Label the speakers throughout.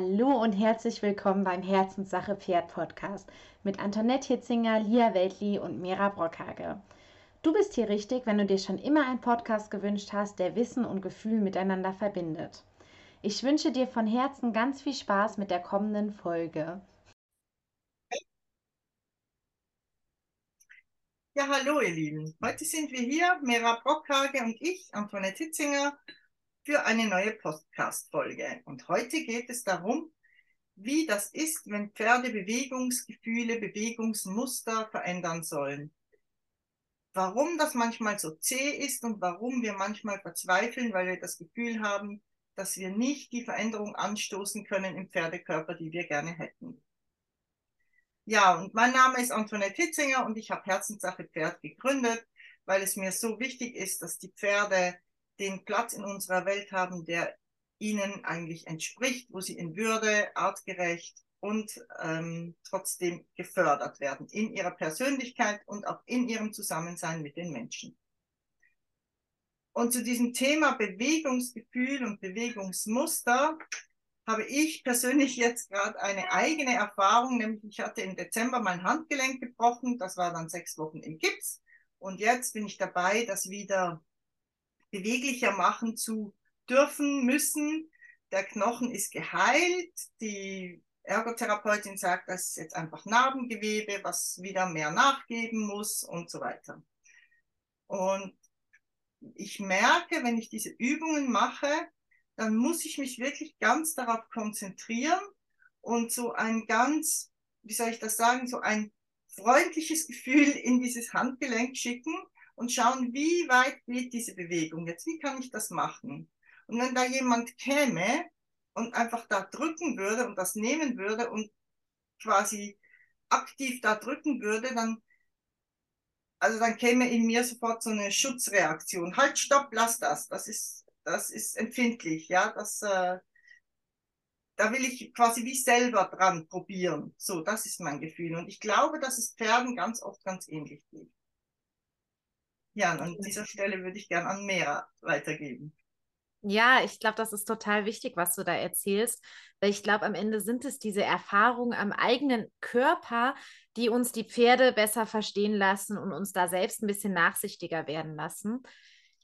Speaker 1: Hallo und herzlich willkommen beim Herzenssache Pferd Podcast mit Antoinette Hitzinger, Lia Weltli und Mira Brockhage. Du bist hier richtig, wenn du dir schon immer einen Podcast gewünscht hast, der Wissen und Gefühl miteinander verbindet. Ich wünsche dir von Herzen ganz viel Spaß mit der kommenden Folge.
Speaker 2: Ja, hallo ihr Lieben. Heute sind wir hier, Mira Brockhage und ich, Antoinette Hitzinger, für eine neue Podcast-Folge. Und heute geht es darum, wie das ist, wenn Pferde Bewegungsgefühle, Bewegungsmuster verändern sollen. Warum das manchmal so zäh ist und warum wir manchmal verzweifeln, weil wir das Gefühl haben, dass wir nicht die Veränderung anstoßen können im Pferdekörper, die wir gerne hätten. Ja, und mein Name ist Antoinette Hitzinger und ich habe Herzenssache Pferd gegründet, weil es mir so wichtig ist, dass die Pferde den Platz in unserer Welt haben, der ihnen eigentlich entspricht, wo sie in Würde, artgerecht und ähm, trotzdem gefördert werden in ihrer Persönlichkeit und auch in ihrem Zusammensein mit den Menschen. Und zu diesem Thema Bewegungsgefühl und Bewegungsmuster habe ich persönlich jetzt gerade eine eigene Erfahrung, nämlich ich hatte im Dezember mein Handgelenk gebrochen, das war dann sechs Wochen im Gips und jetzt bin ich dabei, das wieder beweglicher machen zu dürfen, müssen. Der Knochen ist geheilt. Die Ergotherapeutin sagt, das ist jetzt einfach Narbengewebe, was wieder mehr nachgeben muss und so weiter. Und ich merke, wenn ich diese Übungen mache, dann muss ich mich wirklich ganz darauf konzentrieren und so ein ganz, wie soll ich das sagen, so ein freundliches Gefühl in dieses Handgelenk schicken und schauen, wie weit geht diese Bewegung jetzt, wie kann ich das machen. Und wenn da jemand käme und einfach da drücken würde und das nehmen würde und quasi aktiv da drücken würde, dann, also dann käme in mir sofort so eine Schutzreaktion. Halt, stopp, lass das. Das ist, das ist empfindlich, ja, das, äh, da will ich quasi wie selber dran probieren. So, das ist mein Gefühl. Und ich glaube, dass es Pferden ganz oft ganz ähnlich geht. Ja, und an dieser Stelle würde ich gerne an Mera weitergeben.
Speaker 1: Ja, ich glaube, das ist total wichtig, was du da erzählst, weil ich glaube, am Ende sind es diese Erfahrungen am eigenen Körper, die uns die Pferde besser verstehen lassen und uns da selbst ein bisschen nachsichtiger werden lassen.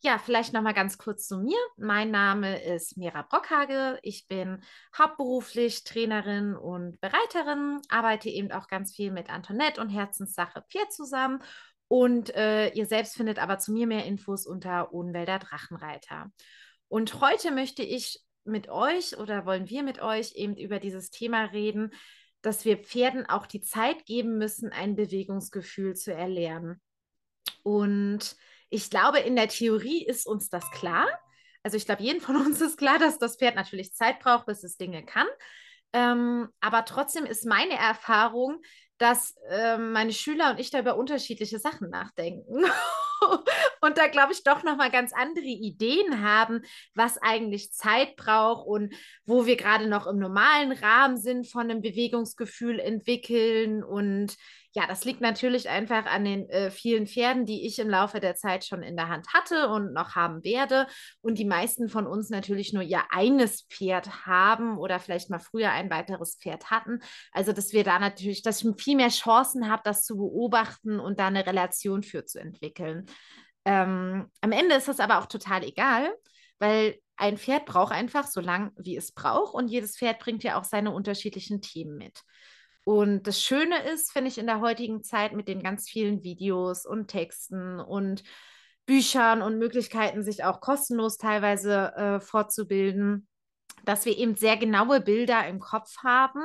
Speaker 1: Ja, vielleicht noch mal ganz kurz zu mir. Mein Name ist Mira Brockhage. Ich bin hauptberuflich Trainerin und Bereiterin, arbeite eben auch ganz viel mit Antoinette und Herzenssache Pferd zusammen und äh, ihr selbst findet aber zu mir mehr Infos unter Odenwälder Drachenreiter. Und heute möchte ich mit euch oder wollen wir mit euch eben über dieses Thema reden, dass wir Pferden auch die Zeit geben müssen, ein Bewegungsgefühl zu erlernen. Und ich glaube, in der Theorie ist uns das klar. Also ich glaube, jedem von uns ist klar, dass das Pferd natürlich Zeit braucht, bis es Dinge kann. Ähm, aber trotzdem ist meine Erfahrung, dass äh, meine Schüler und ich da über unterschiedliche Sachen nachdenken. und da glaube ich doch noch mal ganz andere Ideen haben, was eigentlich Zeit braucht und wo wir gerade noch im normalen Rahmen sind von einem Bewegungsgefühl entwickeln und ja, das liegt natürlich einfach an den äh, vielen Pferden, die ich im Laufe der Zeit schon in der Hand hatte und noch haben werde. Und die meisten von uns natürlich nur ihr eines Pferd haben oder vielleicht mal früher ein weiteres Pferd hatten. Also, dass wir da natürlich, dass ich viel mehr Chancen habe, das zu beobachten und da eine Relation für zu entwickeln. Ähm, am Ende ist das aber auch total egal, weil ein Pferd braucht einfach so lang, wie es braucht. Und jedes Pferd bringt ja auch seine unterschiedlichen Themen mit. Und das Schöne ist, finde ich, in der heutigen Zeit mit den ganz vielen Videos und Texten und Büchern und Möglichkeiten, sich auch kostenlos teilweise äh, fortzubilden, dass wir eben sehr genaue Bilder im Kopf haben,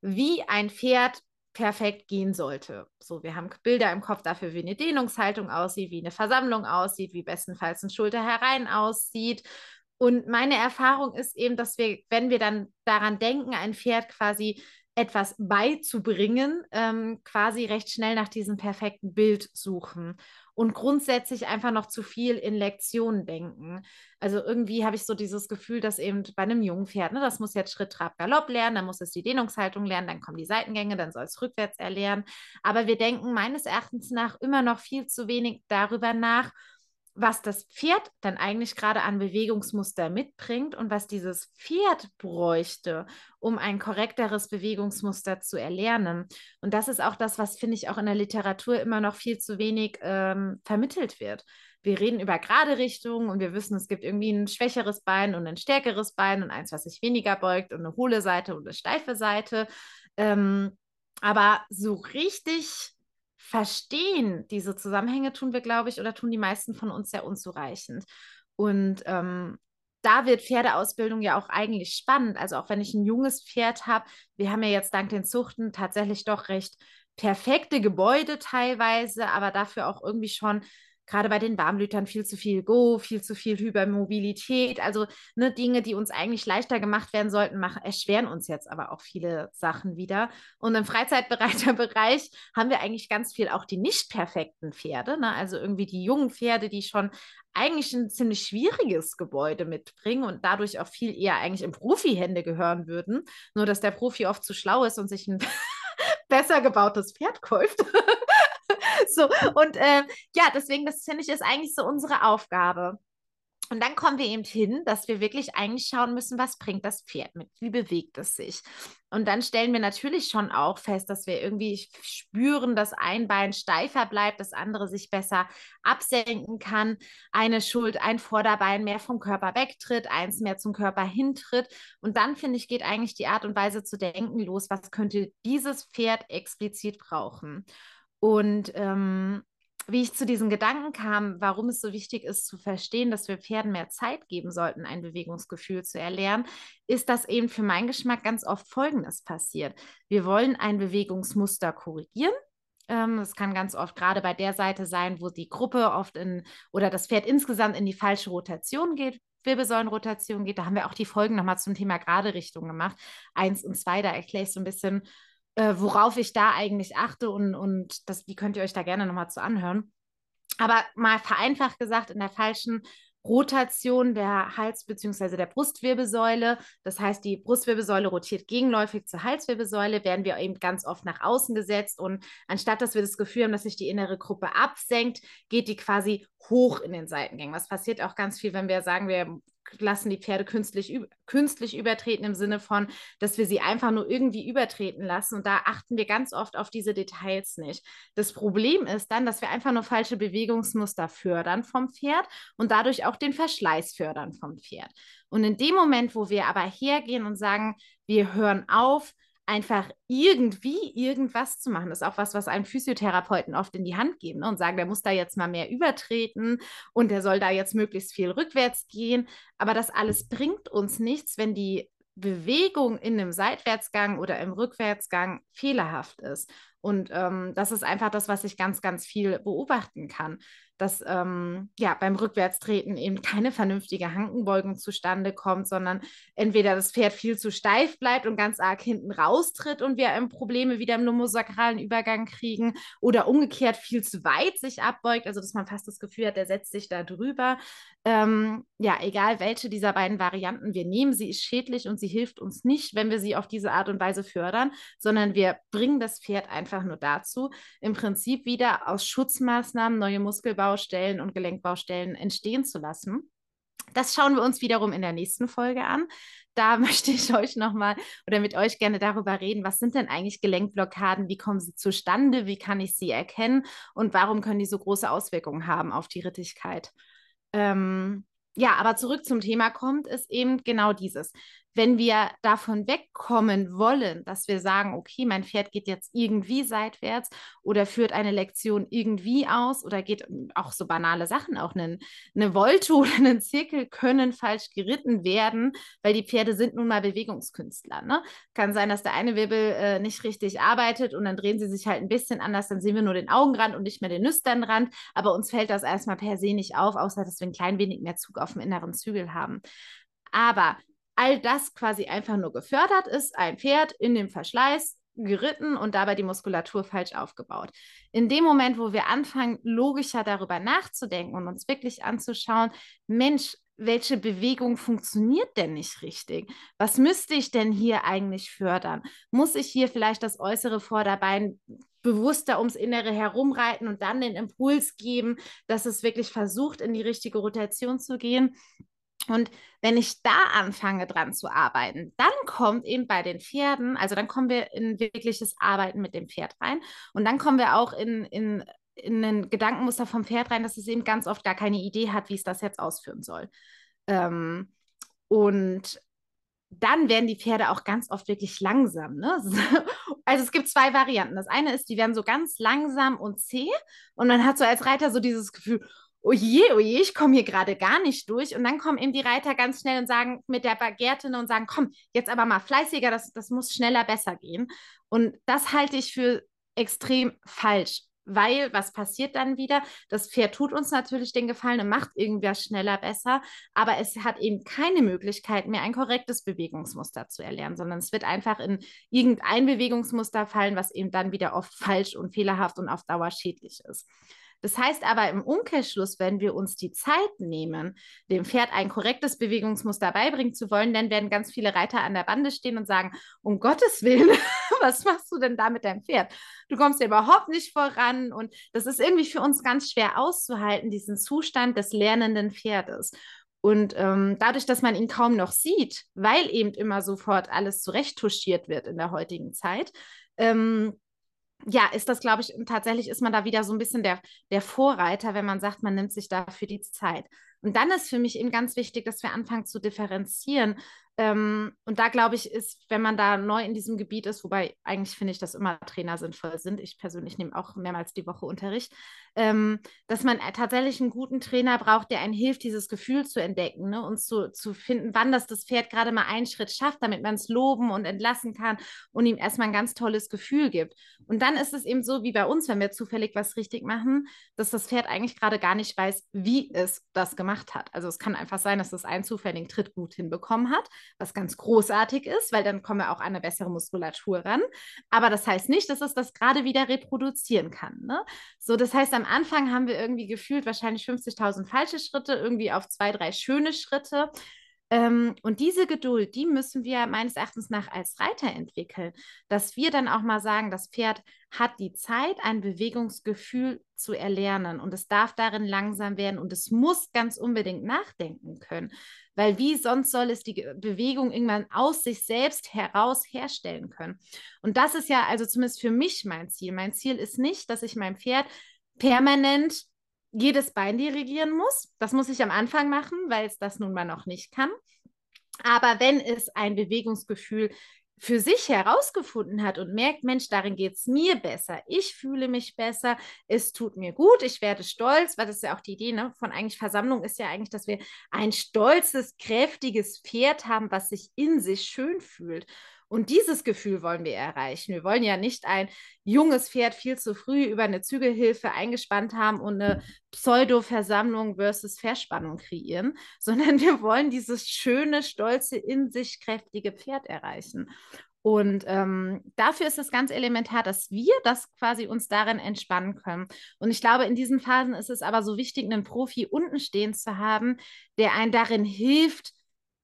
Speaker 1: wie ein Pferd perfekt gehen sollte. So, wir haben Bilder im Kopf dafür, wie eine Dehnungshaltung aussieht, wie eine Versammlung aussieht, wie bestenfalls ein Schulter herein aussieht. Und meine Erfahrung ist eben, dass wir, wenn wir dann daran denken, ein Pferd quasi etwas beizubringen, ähm, quasi recht schnell nach diesem perfekten Bild suchen und grundsätzlich einfach noch zu viel in Lektionen denken. Also irgendwie habe ich so dieses Gefühl, dass eben bei einem jungen Pferd, ne, das muss jetzt Schritt, Trab, Galopp lernen, dann muss es die Dehnungshaltung lernen, dann kommen die Seitengänge, dann soll es rückwärts erlernen. Aber wir denken meines Erachtens nach immer noch viel zu wenig darüber nach, was das Pferd dann eigentlich gerade an Bewegungsmuster mitbringt und was dieses Pferd bräuchte, um ein korrekteres Bewegungsmuster zu erlernen. Und das ist auch das, was, finde ich, auch in der Literatur immer noch viel zu wenig ähm, vermittelt wird. Wir reden über gerade Richtungen und wir wissen, es gibt irgendwie ein schwächeres Bein und ein stärkeres Bein und eins, was sich weniger beugt und eine hohle Seite und eine steife Seite. Ähm, aber so richtig verstehen diese Zusammenhänge tun wir, glaube ich, oder tun die meisten von uns sehr unzureichend. Und ähm, da wird Pferdeausbildung ja auch eigentlich spannend. Also auch wenn ich ein junges Pferd habe, wir haben ja jetzt dank den Zuchten tatsächlich doch recht perfekte Gebäude teilweise, aber dafür auch irgendwie schon gerade bei den Warmblütern viel zu viel Go, viel zu viel Hypermobilität. Also ne, Dinge, die uns eigentlich leichter gemacht werden sollten, machen, erschweren uns jetzt aber auch viele Sachen wieder. Und im Freizeitbereich haben wir eigentlich ganz viel auch die nicht perfekten Pferde, ne? also irgendwie die jungen Pferde, die schon eigentlich ein ziemlich schwieriges Gebäude mitbringen und dadurch auch viel eher eigentlich in Profihände gehören würden. Nur dass der Profi oft zu schlau ist und sich ein besser gebautes Pferd kauft. so, und äh, ja, deswegen, das finde ich, ist eigentlich so unsere Aufgabe. Und dann kommen wir eben hin, dass wir wirklich eigentlich schauen müssen, was bringt das Pferd mit? Wie bewegt es sich? Und dann stellen wir natürlich schon auch fest, dass wir irgendwie spüren, dass ein Bein steifer bleibt, das andere sich besser absenken kann, eine Schuld, ein Vorderbein mehr vom Körper wegtritt, eins mehr zum Körper hintritt. Und dann, finde ich, geht eigentlich die Art und Weise zu denken los, was könnte dieses Pferd explizit brauchen? Und ähm, wie ich zu diesem Gedanken kam, warum es so wichtig ist zu verstehen, dass wir Pferden mehr Zeit geben sollten, ein Bewegungsgefühl zu erlernen, ist, dass eben für meinen Geschmack ganz oft Folgendes passiert. Wir wollen ein Bewegungsmuster korrigieren. Ähm, das kann ganz oft gerade bei der Seite sein, wo die Gruppe oft in oder das Pferd insgesamt in die falsche Rotation geht. Wirbelsäulenrotation geht. Da haben wir auch die Folgen nochmal zum Thema gerade Richtung gemacht. Eins und zwei, da erkläre ich so ein bisschen, äh, worauf ich da eigentlich achte und, und das, die könnt ihr euch da gerne nochmal zu anhören. Aber mal vereinfacht gesagt, in der falschen Rotation der Hals- bzw. der Brustwirbelsäule. Das heißt, die Brustwirbelsäule rotiert gegenläufig zur Halswirbelsäule, werden wir eben ganz oft nach außen gesetzt und anstatt dass wir das Gefühl haben, dass sich die innere Gruppe absenkt, geht die quasi hoch in den Seitengängen. Was passiert auch ganz viel, wenn wir sagen, wir lassen die Pferde künstlich, künstlich übertreten im Sinne von, dass wir sie einfach nur irgendwie übertreten lassen. Und da achten wir ganz oft auf diese Details nicht. Das Problem ist dann, dass wir einfach nur falsche Bewegungsmuster fördern vom Pferd und dadurch auch den Verschleiß fördern vom Pferd. Und in dem Moment, wo wir aber hergehen und sagen, wir hören auf, einfach irgendwie irgendwas zu machen. Das ist auch was, was einem Physiotherapeuten oft in die Hand geben ne? und sagen, der muss da jetzt mal mehr übertreten und der soll da jetzt möglichst viel rückwärts gehen. Aber das alles bringt uns nichts, wenn die Bewegung in einem Seitwärtsgang oder im Rückwärtsgang fehlerhaft ist. Und ähm, das ist einfach das, was ich ganz, ganz viel beobachten kann dass ähm, ja beim Rückwärtstreten eben keine vernünftige Hankenbeugung zustande kommt, sondern entweder das Pferd viel zu steif bleibt und ganz arg hinten raustritt und wir Probleme wieder im lumosakralen Übergang kriegen oder umgekehrt viel zu weit sich abbeugt, also dass man fast das Gefühl hat, der setzt sich da drüber. Ähm, ja, egal welche dieser beiden Varianten wir nehmen, sie ist schädlich und sie hilft uns nicht, wenn wir sie auf diese Art und Weise fördern, sondern wir bringen das Pferd einfach nur dazu, im Prinzip wieder aus Schutzmaßnahmen neue Muskelbaustellen und Gelenkbaustellen entstehen zu lassen. Das schauen wir uns wiederum in der nächsten Folge an. Da möchte ich euch nochmal oder mit euch gerne darüber reden, was sind denn eigentlich Gelenkblockaden, wie kommen sie zustande, wie kann ich sie erkennen und warum können die so große Auswirkungen haben auf die Rittigkeit. Ähm, ja, aber zurück zum Thema kommt, ist eben genau dieses wenn wir davon wegkommen wollen, dass wir sagen, okay, mein Pferd geht jetzt irgendwie seitwärts oder führt eine Lektion irgendwie aus oder geht auch so banale Sachen, auch eine, eine Volte oder einen Zirkel können falsch geritten werden, weil die Pferde sind nun mal Bewegungskünstler. Ne? Kann sein, dass der eine Wirbel äh, nicht richtig arbeitet und dann drehen sie sich halt ein bisschen anders, dann sehen wir nur den Augenrand und nicht mehr den Nüsternrand, aber uns fällt das erstmal per se nicht auf, außer dass wir ein klein wenig mehr Zug auf dem inneren Zügel haben. Aber all das quasi einfach nur gefördert ist, ein Pferd in dem Verschleiß geritten und dabei die Muskulatur falsch aufgebaut. In dem Moment, wo wir anfangen, logischer darüber nachzudenken und uns wirklich anzuschauen, Mensch, welche Bewegung funktioniert denn nicht richtig? Was müsste ich denn hier eigentlich fördern? Muss ich hier vielleicht das äußere Vorderbein bewusster ums Innere herumreiten und dann den Impuls geben, dass es wirklich versucht, in die richtige Rotation zu gehen. Und wenn ich da anfange dran zu arbeiten, dann kommt eben bei den Pferden, also dann kommen wir in wirkliches Arbeiten mit dem Pferd rein und dann kommen wir auch in, in, in ein Gedankenmuster vom Pferd rein, dass es eben ganz oft gar keine Idee hat, wie es das jetzt ausführen soll. Ähm, und dann werden die Pferde auch ganz oft wirklich langsam. Ne? Also es gibt zwei Varianten. Das eine ist, die werden so ganz langsam und zäh und man hat so als Reiter so dieses Gefühl, oh je, oh je, ich komme hier gerade gar nicht durch. Und dann kommen eben die Reiter ganz schnell und sagen mit der Baguette und sagen, komm, jetzt aber mal fleißiger, das, das muss schneller besser gehen. Und das halte ich für extrem falsch. Weil, was passiert dann wieder? Das Pferd tut uns natürlich den Gefallen und macht irgendwas schneller besser, aber es hat eben keine Möglichkeit mehr, ein korrektes Bewegungsmuster zu erlernen, sondern es wird einfach in irgendein Bewegungsmuster fallen, was eben dann wieder oft falsch und fehlerhaft und auf Dauer schädlich ist. Das heißt aber im Umkehrschluss, wenn wir uns die Zeit nehmen, dem Pferd ein korrektes Bewegungsmuster beibringen zu wollen, dann werden ganz viele Reiter an der Bande stehen und sagen, um Gottes Willen, was machst du denn da mit deinem Pferd? Du kommst ja überhaupt nicht voran und das ist irgendwie für uns ganz schwer auszuhalten, diesen Zustand des lernenden Pferdes. Und ähm, dadurch, dass man ihn kaum noch sieht, weil eben immer sofort alles zurechttuschiert wird in der heutigen Zeit, ähm, ja, ist das, glaube ich, tatsächlich ist man da wieder so ein bisschen der, der Vorreiter, wenn man sagt, man nimmt sich dafür die Zeit. Und dann ist für mich eben ganz wichtig, dass wir anfangen zu differenzieren. Ähm, und da glaube ich, ist, wenn man da neu in diesem Gebiet ist, wobei eigentlich finde ich, dass immer Trainer sinnvoll sind. Ich persönlich nehme auch mehrmals die Woche Unterricht, ähm, dass man tatsächlich einen guten Trainer braucht, der einen hilft, dieses Gefühl zu entdecken ne? und zu, zu finden, wann das das Pferd gerade mal einen Schritt schafft, damit man es loben und entlassen kann und ihm erstmal ein ganz tolles Gefühl gibt. Und dann ist es eben so wie bei uns, wenn wir zufällig was richtig machen, dass das Pferd eigentlich gerade gar nicht weiß, wie es das gemacht hat. Also es kann einfach sein, dass es einen zufälligen Tritt gut hinbekommen hat, was ganz großartig ist, weil dann kommen wir auch an eine bessere Muskulatur ran. Aber das heißt nicht, dass es das gerade wieder reproduzieren kann. Ne? So, das heißt, am Anfang haben wir irgendwie gefühlt wahrscheinlich 50.000 falsche Schritte, irgendwie auf zwei, drei schöne Schritte. Ähm, und diese Geduld, die müssen wir meines Erachtens nach als Reiter entwickeln, dass wir dann auch mal sagen, das Pferd hat die Zeit, ein Bewegungsgefühl zu erlernen und es darf darin langsam werden und es muss ganz unbedingt nachdenken können, weil wie sonst soll es die Bewegung irgendwann aus sich selbst heraus herstellen können. Und das ist ja also zumindest für mich mein Ziel. Mein Ziel ist nicht, dass ich meinem Pferd permanent jedes Bein dirigieren muss. Das muss ich am Anfang machen, weil es das nun mal noch nicht kann. Aber wenn es ein Bewegungsgefühl für sich herausgefunden hat und merkt, Mensch, darin geht es mir besser, ich fühle mich besser, es tut mir gut, ich werde stolz, weil das ist ja auch die Idee ne, von eigentlich Versammlung ist ja eigentlich, dass wir ein stolzes, kräftiges Pferd haben, was sich in sich schön fühlt. Und dieses Gefühl wollen wir erreichen. Wir wollen ja nicht ein junges Pferd viel zu früh über eine Zügelhilfe eingespannt haben und eine Pseudo-Versammlung versus Verspannung kreieren, sondern wir wollen dieses schöne, stolze, in sich kräftige Pferd erreichen. Und ähm, dafür ist es ganz elementar, dass wir das quasi uns darin entspannen können. Und ich glaube, in diesen Phasen ist es aber so wichtig, einen Profi unten stehen zu haben, der einen darin hilft,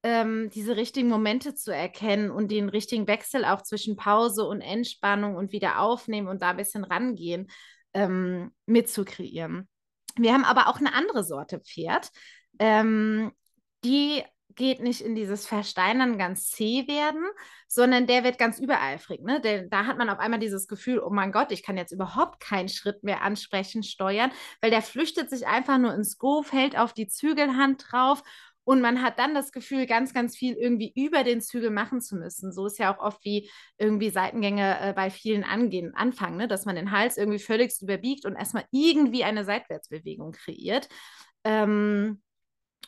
Speaker 1: ähm, diese richtigen Momente zu erkennen und den richtigen Wechsel auch zwischen Pause und Entspannung und wieder aufnehmen und da ein bisschen rangehen, ähm, mitzukreieren. Wir haben aber auch eine andere Sorte Pferd. Ähm, die geht nicht in dieses Versteinern ganz zäh werden, sondern der wird ganz übereifrig. Ne? Der, da hat man auf einmal dieses Gefühl, oh mein Gott, ich kann jetzt überhaupt keinen Schritt mehr ansprechen, steuern, weil der flüchtet sich einfach nur ins Go, fällt auf die Zügelhand drauf und man hat dann das Gefühl, ganz, ganz viel irgendwie über den Zügel machen zu müssen. So ist ja auch oft wie irgendwie Seitengänge äh, bei vielen angehen, anfangen, ne? dass man den Hals irgendwie völlig überbiegt und erstmal irgendwie eine Seitwärtsbewegung kreiert. Ähm,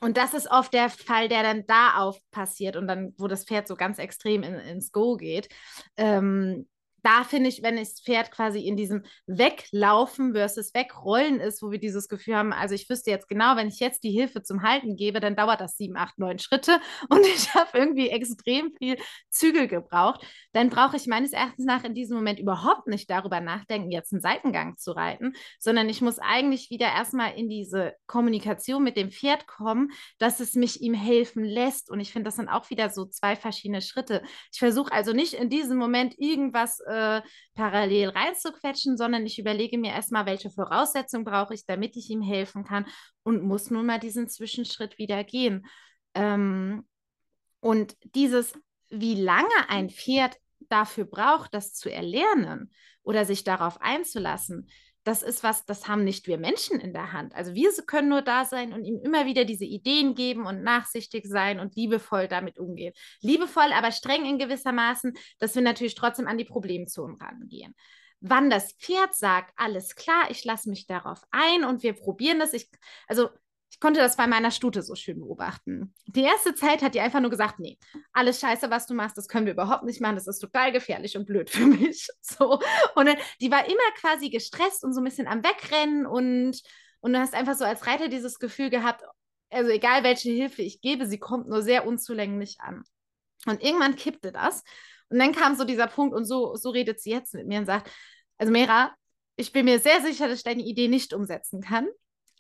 Speaker 1: und das ist oft der Fall, der dann da auf passiert und dann, wo das Pferd so ganz extrem in, ins Go geht. Ähm, da finde ich, wenn das Pferd quasi in diesem Weglaufen versus Wegrollen ist, wo wir dieses Gefühl haben, also ich wüsste jetzt genau, wenn ich jetzt die Hilfe zum Halten gebe, dann dauert das sieben, acht, neun Schritte und ich habe irgendwie extrem viel Zügel gebraucht, dann brauche ich meines Erachtens nach in diesem Moment überhaupt nicht darüber nachdenken, jetzt einen Seitengang zu reiten, sondern ich muss eigentlich wieder erstmal in diese Kommunikation mit dem Pferd kommen, dass es mich ihm helfen lässt. Und ich finde, das sind auch wieder so zwei verschiedene Schritte. Ich versuche also nicht in diesem Moment irgendwas äh, parallel reinzuquetschen, sondern ich überlege mir erstmal, welche Voraussetzungen brauche ich, damit ich ihm helfen kann und muss nun mal diesen Zwischenschritt wieder gehen. Ähm, und dieses, wie lange ein Pferd dafür braucht, das zu erlernen oder sich darauf einzulassen, das ist was, das haben nicht wir Menschen in der Hand. Also wir können nur da sein und ihm immer wieder diese Ideen geben und nachsichtig sein und liebevoll damit umgehen. Liebevoll, aber streng in gewissermaßen, dass wir natürlich trotzdem an die Problemzonen rangehen. Wann das Pferd sagt, alles klar, ich lasse mich darauf ein und wir probieren das. Ich, also konnte das bei meiner Stute so schön beobachten. Die erste Zeit hat die einfach nur gesagt, nee, alles scheiße, was du machst, das können wir überhaupt nicht machen, das ist total gefährlich und blöd für mich. So. Und dann, die war immer quasi gestresst und so ein bisschen am Wegrennen und, und du hast einfach so als Reiter dieses Gefühl gehabt, also egal welche Hilfe ich gebe, sie kommt nur sehr unzulänglich an. Und irgendwann kippte das. Und dann kam so dieser Punkt und so, so redet sie jetzt mit mir und sagt, also Mera, ich bin mir sehr sicher, dass ich deine Idee nicht umsetzen kann.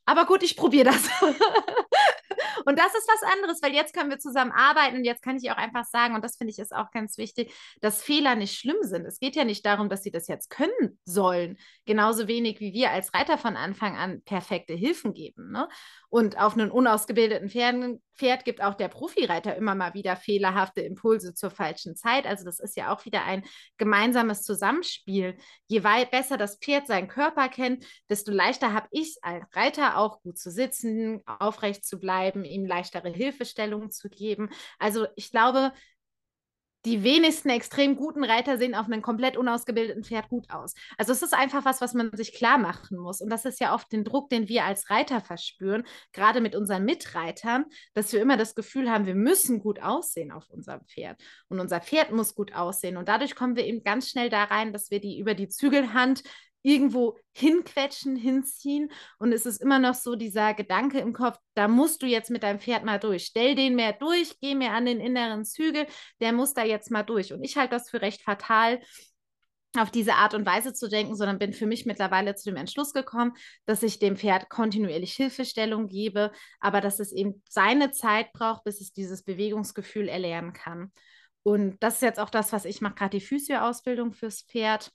Speaker 1: Aber gut, ich probiere das. und das ist was anderes, weil jetzt können wir zusammen arbeiten und jetzt kann ich auch einfach sagen, und das finde ich ist auch ganz wichtig, dass Fehler nicht schlimm sind. Es geht ja nicht darum, dass sie das jetzt können sollen, genauso wenig wie wir als Reiter von Anfang an perfekte Hilfen geben. Ne? Und auf einen unausgebildeten Pferden, Pferd gibt auch der Profireiter immer mal wieder fehlerhafte Impulse zur falschen Zeit. Also das ist ja auch wieder ein gemeinsames Zusammenspiel. Je weit besser das Pferd seinen Körper kennt, desto leichter habe ich als Reiter auch gut zu sitzen, aufrecht zu bleiben, ihm leichtere Hilfestellungen zu geben. Also ich glaube, die wenigsten extrem guten Reiter sehen auf einem komplett unausgebildeten Pferd gut aus. Also es ist einfach was, was man sich klar machen muss. Und das ist ja oft den Druck, den wir als Reiter verspüren, gerade mit unseren Mitreitern, dass wir immer das Gefühl haben, wir müssen gut aussehen auf unserem Pferd. Und unser Pferd muss gut aussehen. Und dadurch kommen wir eben ganz schnell da rein, dass wir die über die Zügelhand irgendwo hinquetschen, hinziehen. Und es ist immer noch so dieser Gedanke im Kopf, da musst du jetzt mit deinem Pferd mal durch. Stell den mehr durch, geh mir an den inneren Zügel, der muss da jetzt mal durch. Und ich halte das für recht fatal, auf diese Art und Weise zu denken, sondern bin für mich mittlerweile zu dem Entschluss gekommen, dass ich dem Pferd kontinuierlich Hilfestellung gebe, aber dass es eben seine Zeit braucht, bis es dieses Bewegungsgefühl erlernen kann. Und das ist jetzt auch das, was ich mache, gerade die Physio-Ausbildung fürs Pferd.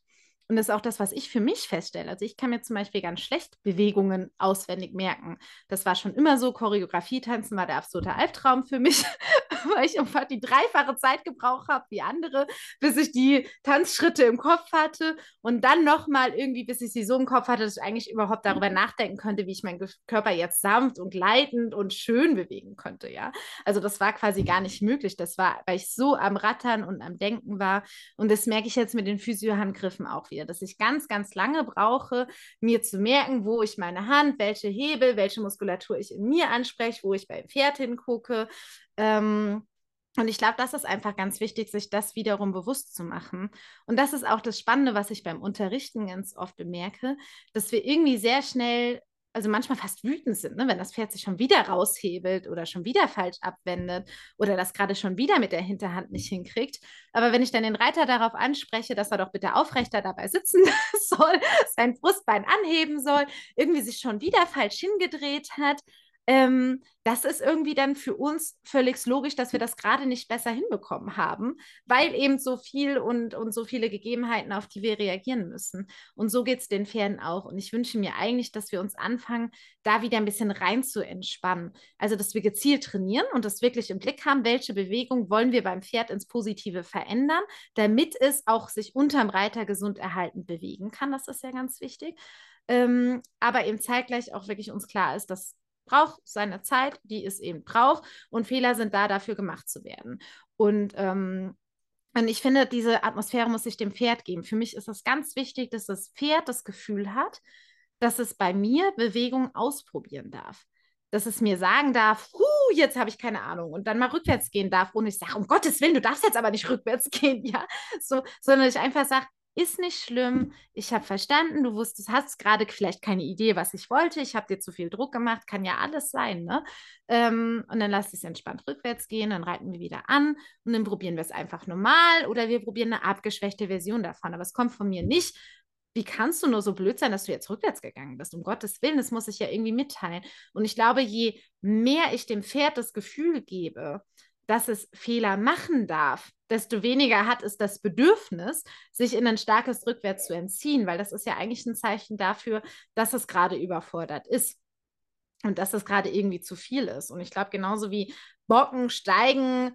Speaker 1: Und das ist auch das, was ich für mich feststelle. Also ich kann mir zum Beispiel ganz schlecht Bewegungen auswendig merken. Das war schon immer so. Choreografie tanzen war der absolute Albtraum für mich, weil ich einfach die dreifache Zeit gebraucht habe wie andere, bis ich die Tanzschritte im Kopf hatte und dann nochmal irgendwie, bis ich sie so im Kopf hatte, dass ich eigentlich überhaupt darüber nachdenken könnte, wie ich meinen Körper jetzt sanft und gleitend und schön bewegen könnte. Ja, also das war quasi gar nicht möglich. Das war, weil ich so am Rattern und am Denken war. Und das merke ich jetzt mit den Physio-Handgriffen auch wieder wieder, dass ich ganz, ganz lange brauche, mir zu merken, wo ich meine Hand, welche Hebel, welche Muskulatur ich in mir anspreche, wo ich beim Pferd hingucke. Ähm, und ich glaube, das ist einfach ganz wichtig, sich das wiederum bewusst zu machen. Und das ist auch das Spannende, was ich beim Unterrichten ganz oft bemerke, dass wir irgendwie sehr schnell also manchmal fast wütend sind, ne? wenn das Pferd sich schon wieder raushebelt oder schon wieder falsch abwendet oder das gerade schon wieder mit der Hinterhand nicht hinkriegt. Aber wenn ich dann den Reiter darauf anspreche, dass er doch bitte aufrechter dabei sitzen soll, sein Brustbein anheben soll, irgendwie sich schon wieder falsch hingedreht hat, ähm, das ist irgendwie dann für uns völlig logisch, dass wir das gerade nicht besser hinbekommen haben, weil eben so viel und, und so viele Gegebenheiten, auf die wir reagieren müssen. Und so geht es den Pferden auch. Und ich wünsche mir eigentlich, dass wir uns anfangen, da wieder ein bisschen rein zu entspannen. Also, dass wir gezielt trainieren und das wirklich im Blick haben, welche Bewegung wollen wir beim Pferd ins Positive verändern, damit es auch sich unterm Reiter gesund erhalten bewegen kann. Das ist ja ganz wichtig. Ähm, aber eben zeitgleich auch wirklich uns klar ist, dass braucht seine Zeit, die es eben braucht. Und Fehler sind da, dafür gemacht zu werden. Und, ähm, und ich finde, diese Atmosphäre muss sich dem Pferd geben. Für mich ist es ganz wichtig, dass das Pferd das Gefühl hat, dass es bei mir Bewegung ausprobieren darf. Dass es mir sagen darf, huh, jetzt habe ich keine Ahnung und dann mal rückwärts gehen darf, und ich sage, um Gottes Willen, du darfst jetzt aber nicht rückwärts gehen, ja. So, sondern ich einfach sage, ist nicht schlimm. Ich habe verstanden, du wusstest, hast gerade vielleicht keine Idee, was ich wollte. Ich habe dir zu viel Druck gemacht, kann ja alles sein. Ne? Ähm, und dann lass es entspannt rückwärts gehen, dann reiten wir wieder an und dann probieren wir es einfach normal oder wir probieren eine abgeschwächte Version davon. Aber es kommt von mir nicht. Wie kannst du nur so blöd sein, dass du jetzt rückwärts gegangen bist? Um Gottes Willen, das muss ich ja irgendwie mitteilen. Und ich glaube, je mehr ich dem Pferd das Gefühl gebe, dass es Fehler machen darf, desto weniger hat es das Bedürfnis, sich in ein starkes Rückwärts zu entziehen, weil das ist ja eigentlich ein Zeichen dafür, dass es gerade überfordert ist und dass es gerade irgendwie zu viel ist. Und ich glaube, genauso wie Bocken, Steigen,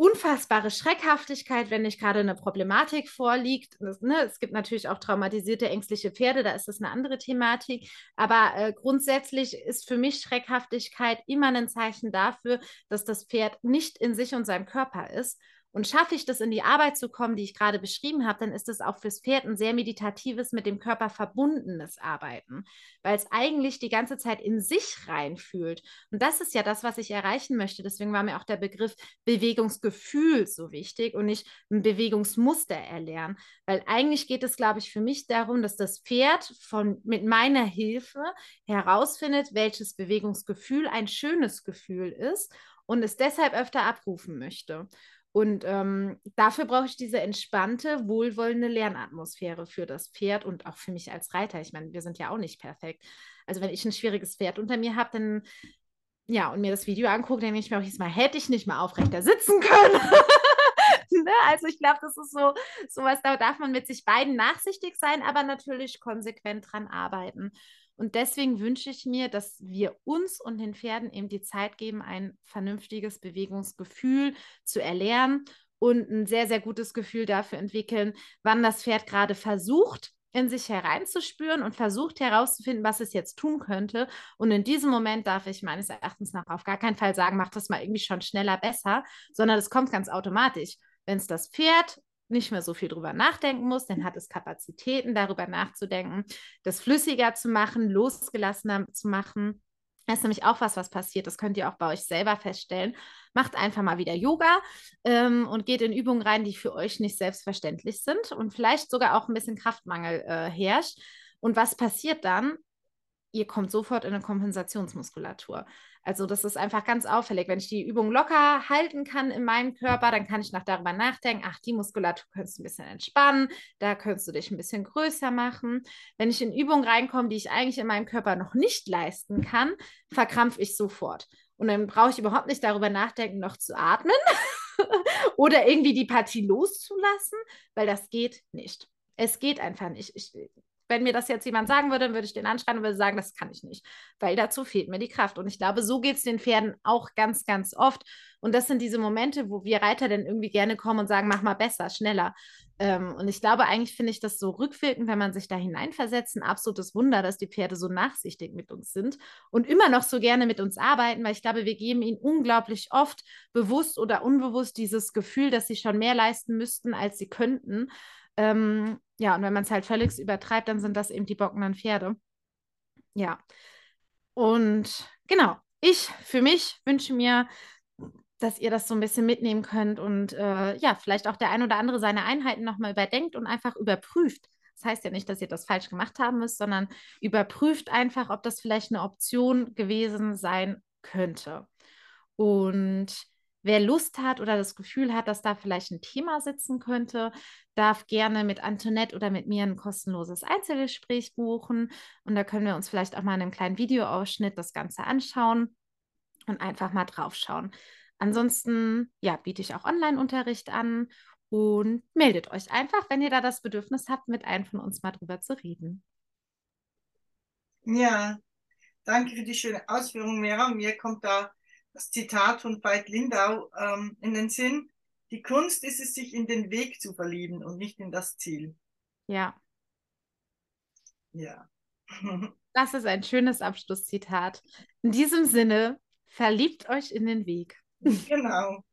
Speaker 1: unfassbare Schreckhaftigkeit, wenn nicht gerade eine Problematik vorliegt. Das, ne, es gibt natürlich auch traumatisierte, ängstliche Pferde, da ist das eine andere Thematik. Aber äh, grundsätzlich ist für mich Schreckhaftigkeit immer ein Zeichen dafür, dass das Pferd nicht in sich und seinem Körper ist und schaffe ich das, in die Arbeit zu kommen, die ich gerade beschrieben habe, dann ist es auch fürs Pferd ein sehr meditatives, mit dem Körper verbundenes Arbeiten, weil es eigentlich die ganze Zeit in sich reinfühlt. Und das ist ja das, was ich erreichen möchte. Deswegen war mir auch der Begriff Bewegungsgefühl so wichtig und nicht ein Bewegungsmuster erlernen. Weil eigentlich geht es, glaube ich, für mich darum, dass das Pferd von, mit meiner Hilfe herausfindet, welches Bewegungsgefühl ein schönes Gefühl ist und es deshalb öfter abrufen möchte. Und ähm, dafür brauche ich diese entspannte, wohlwollende Lernatmosphäre für das Pferd und auch für mich als Reiter. Ich meine, wir sind ja auch nicht perfekt. Also wenn ich ein schwieriges Pferd unter mir habe, dann ja, und mir das Video angucke, dann denke ich mir auch jedes Mal, hätte ich nicht mal aufrechter sitzen können. ne? Also ich glaube, das ist so sowas, da darf man mit sich beiden nachsichtig sein, aber natürlich konsequent dran arbeiten. Und deswegen wünsche ich mir, dass wir uns und den Pferden eben die Zeit geben, ein vernünftiges Bewegungsgefühl zu erlernen und ein sehr, sehr gutes Gefühl dafür entwickeln, wann das Pferd gerade versucht, in sich hereinzuspüren und versucht herauszufinden, was es jetzt tun könnte. Und in diesem Moment darf ich meines Erachtens nach auf gar keinen Fall sagen, mach das mal irgendwie schon schneller besser, sondern es kommt ganz automatisch. Wenn es das Pferd nicht mehr so viel drüber nachdenken muss, dann hat es Kapazitäten, darüber nachzudenken, das flüssiger zu machen, losgelassener zu machen. Das ist nämlich auch was, was passiert. Das könnt ihr auch bei euch selber feststellen. Macht einfach mal wieder Yoga ähm, und geht in Übungen rein, die für euch nicht selbstverständlich sind und vielleicht sogar auch ein bisschen Kraftmangel äh, herrscht. Und was passiert dann? Ihr kommt sofort in eine Kompensationsmuskulatur. Also das ist einfach ganz auffällig. Wenn ich die Übung locker halten kann in meinem Körper, dann kann ich noch darüber nachdenken, ach, die Muskulatur könntest du ein bisschen entspannen, da könntest du dich ein bisschen größer machen. Wenn ich in Übungen reinkomme, die ich eigentlich in meinem Körper noch nicht leisten kann, verkrampfe ich sofort. Und dann brauche ich überhaupt nicht darüber nachdenken, noch zu atmen oder irgendwie die Partie loszulassen, weil das geht nicht. Es geht einfach nicht. Ich, wenn mir das jetzt jemand sagen würde, würde ich den anschreien und würde sagen, das kann ich nicht, weil dazu fehlt mir die Kraft. Und ich glaube, so geht es den Pferden auch ganz, ganz oft. Und das sind diese Momente, wo wir Reiter dann irgendwie gerne kommen und sagen, mach mal besser, schneller. Ähm, und ich glaube, eigentlich finde ich das so rückwirkend, wenn man sich da hineinversetzt, ein absolutes Wunder, dass die Pferde so nachsichtig mit uns sind und immer noch so gerne mit uns arbeiten, weil ich glaube, wir geben ihnen unglaublich oft bewusst oder unbewusst dieses Gefühl, dass sie schon mehr leisten müssten, als sie könnten. Ähm, ja, und wenn man es halt völlig übertreibt, dann sind das eben die bockenden Pferde. Ja. Und genau, ich für mich wünsche mir, dass ihr das so ein bisschen mitnehmen könnt und äh, ja, vielleicht auch der ein oder andere seine Einheiten nochmal überdenkt und einfach überprüft. Das heißt ja nicht, dass ihr das falsch gemacht haben müsst, sondern überprüft einfach, ob das vielleicht eine Option gewesen sein könnte. Und Wer Lust hat oder das Gefühl hat, dass da vielleicht ein Thema sitzen könnte, darf gerne mit Antoinette oder mit mir ein kostenloses Einzelgespräch buchen. Und da können wir uns vielleicht auch mal in einem kleinen Videoausschnitt das Ganze anschauen und einfach mal draufschauen. Ansonsten, ja, biete ich auch Online-Unterricht an und meldet euch einfach, wenn ihr da das Bedürfnis habt, mit einem von uns mal drüber zu reden.
Speaker 2: Ja, danke für die schöne Ausführung, Mera. Mir kommt da das Zitat von Veit Lindau ähm, in den Sinn, die Kunst ist es, sich in den Weg zu verlieben und nicht in das Ziel.
Speaker 1: Ja.
Speaker 2: Ja.
Speaker 1: das ist ein schönes Abschlusszitat. In diesem Sinne, verliebt euch in den Weg.
Speaker 2: Genau.